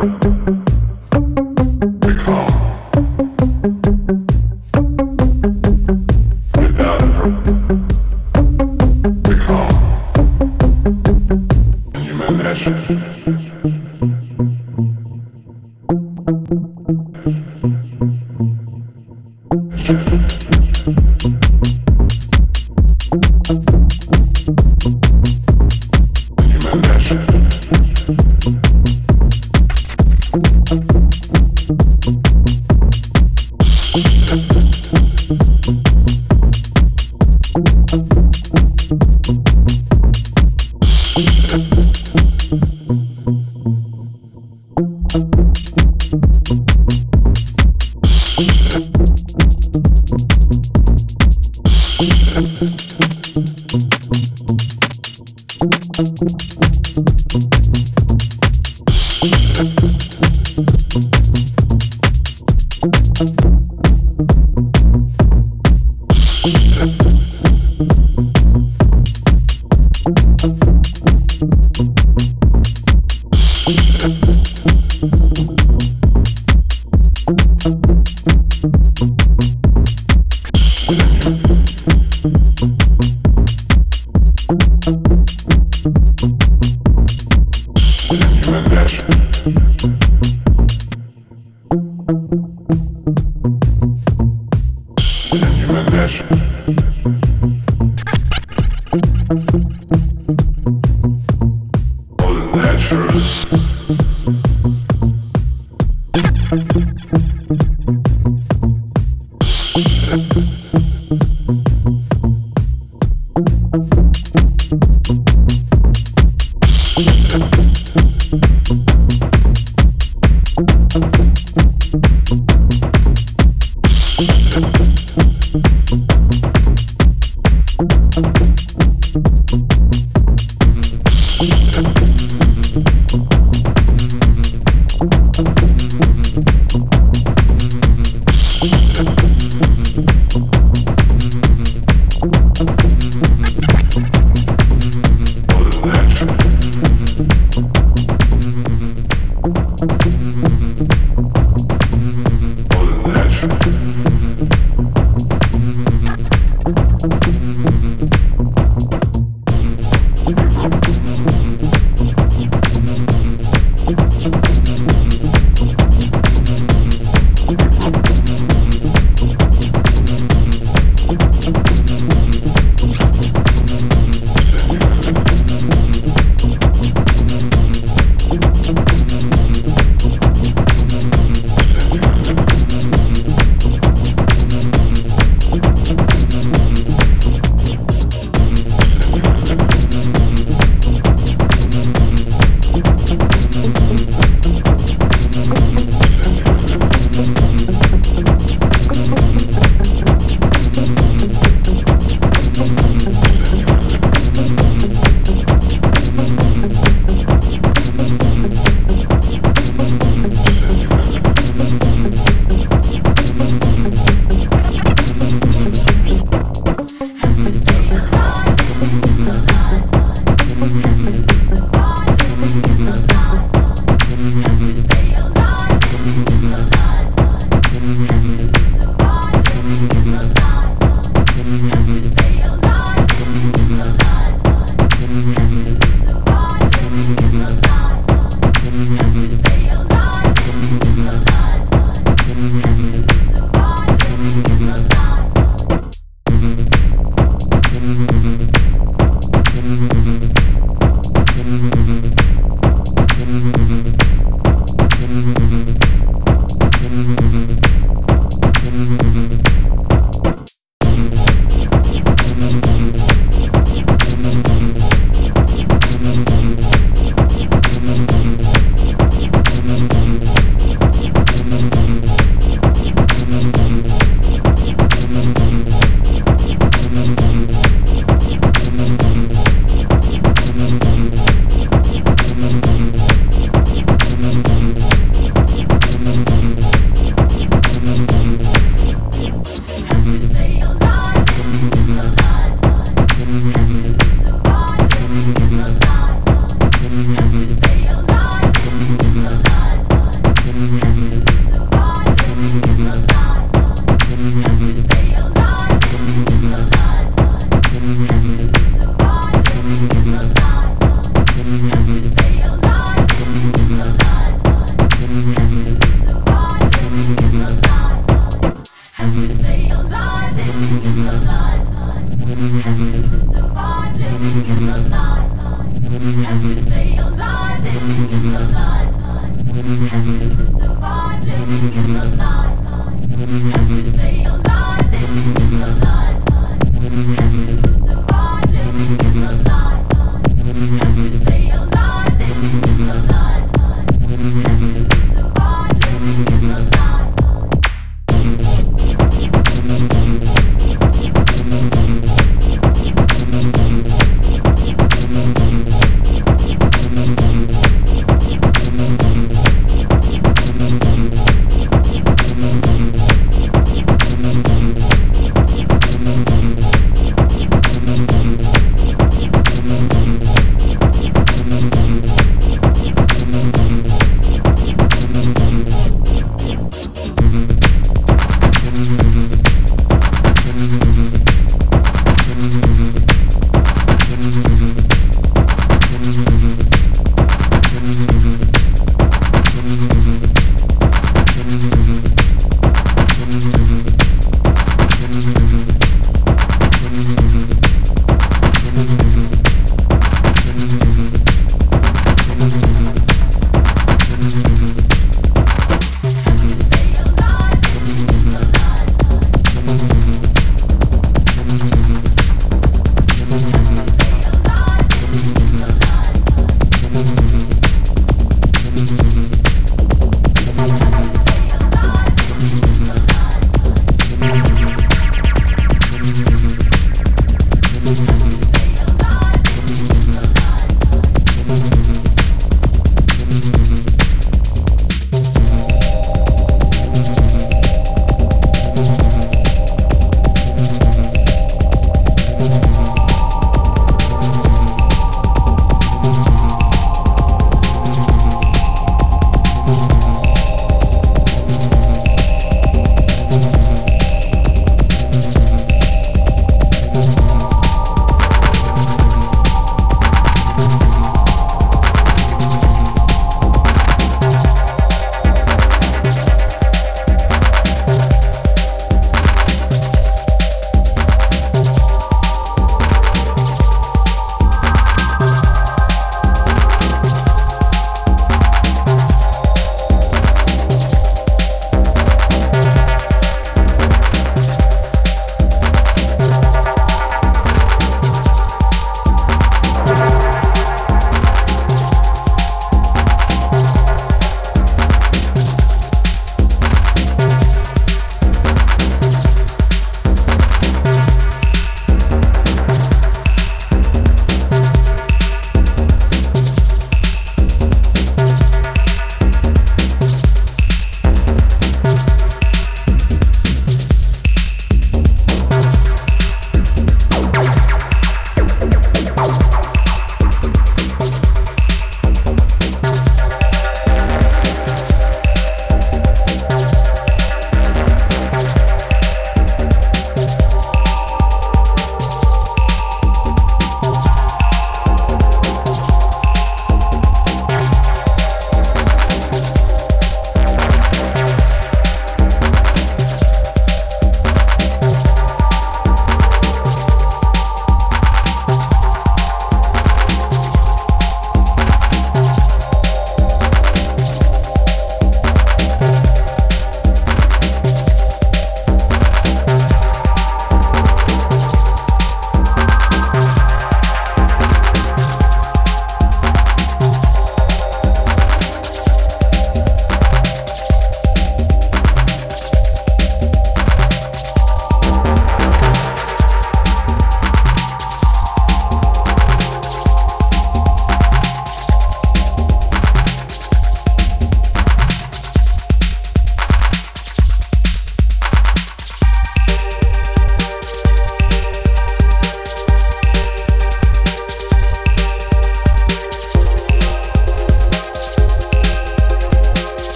thank you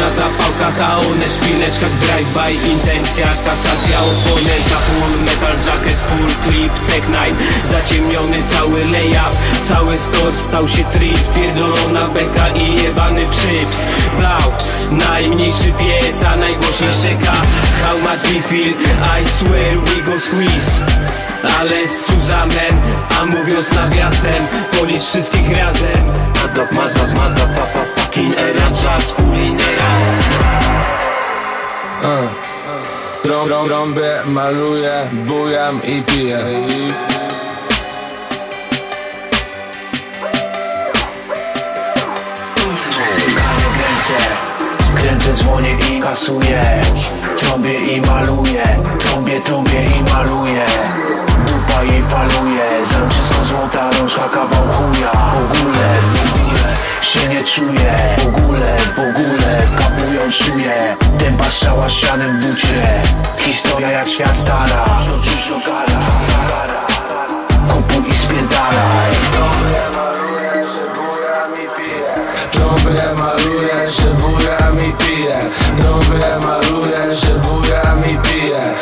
Oczyma Zapałka, one szpileczka Drive-by, intencja, kasacja Oponenta, full metal jacket Full clip, tech night Zaciemniony cały layup Cały store stał się trip Pierdolona beka i jebany przyps. Blaus, najmniejszy pies A najgłośniej szczeka How much we feel, I swear we go squeeze. Ale z Suzamen, a mówiąc nawiasem Policz wszystkich razem. Mada, mada, mada, papa, fucking era fulinera Trą, trą, Trąbę maluję, bujam i piję. Kręcę dzwonię i kasuję Trąbię i maluję, trąbię, trąbię i maluję Dupa jej faluje, zamczysko złota rączka kawał chuja. W ogóle, w ogóle się nie czuję. W ogóle, w ogóle kapują czuję. Dęba strzała ścianem w bucie. Historia jak świat stara. Kupuj i spierdalaj. Trąbę maluję, że bujam i piję Trąbę maluję, że bujam i piję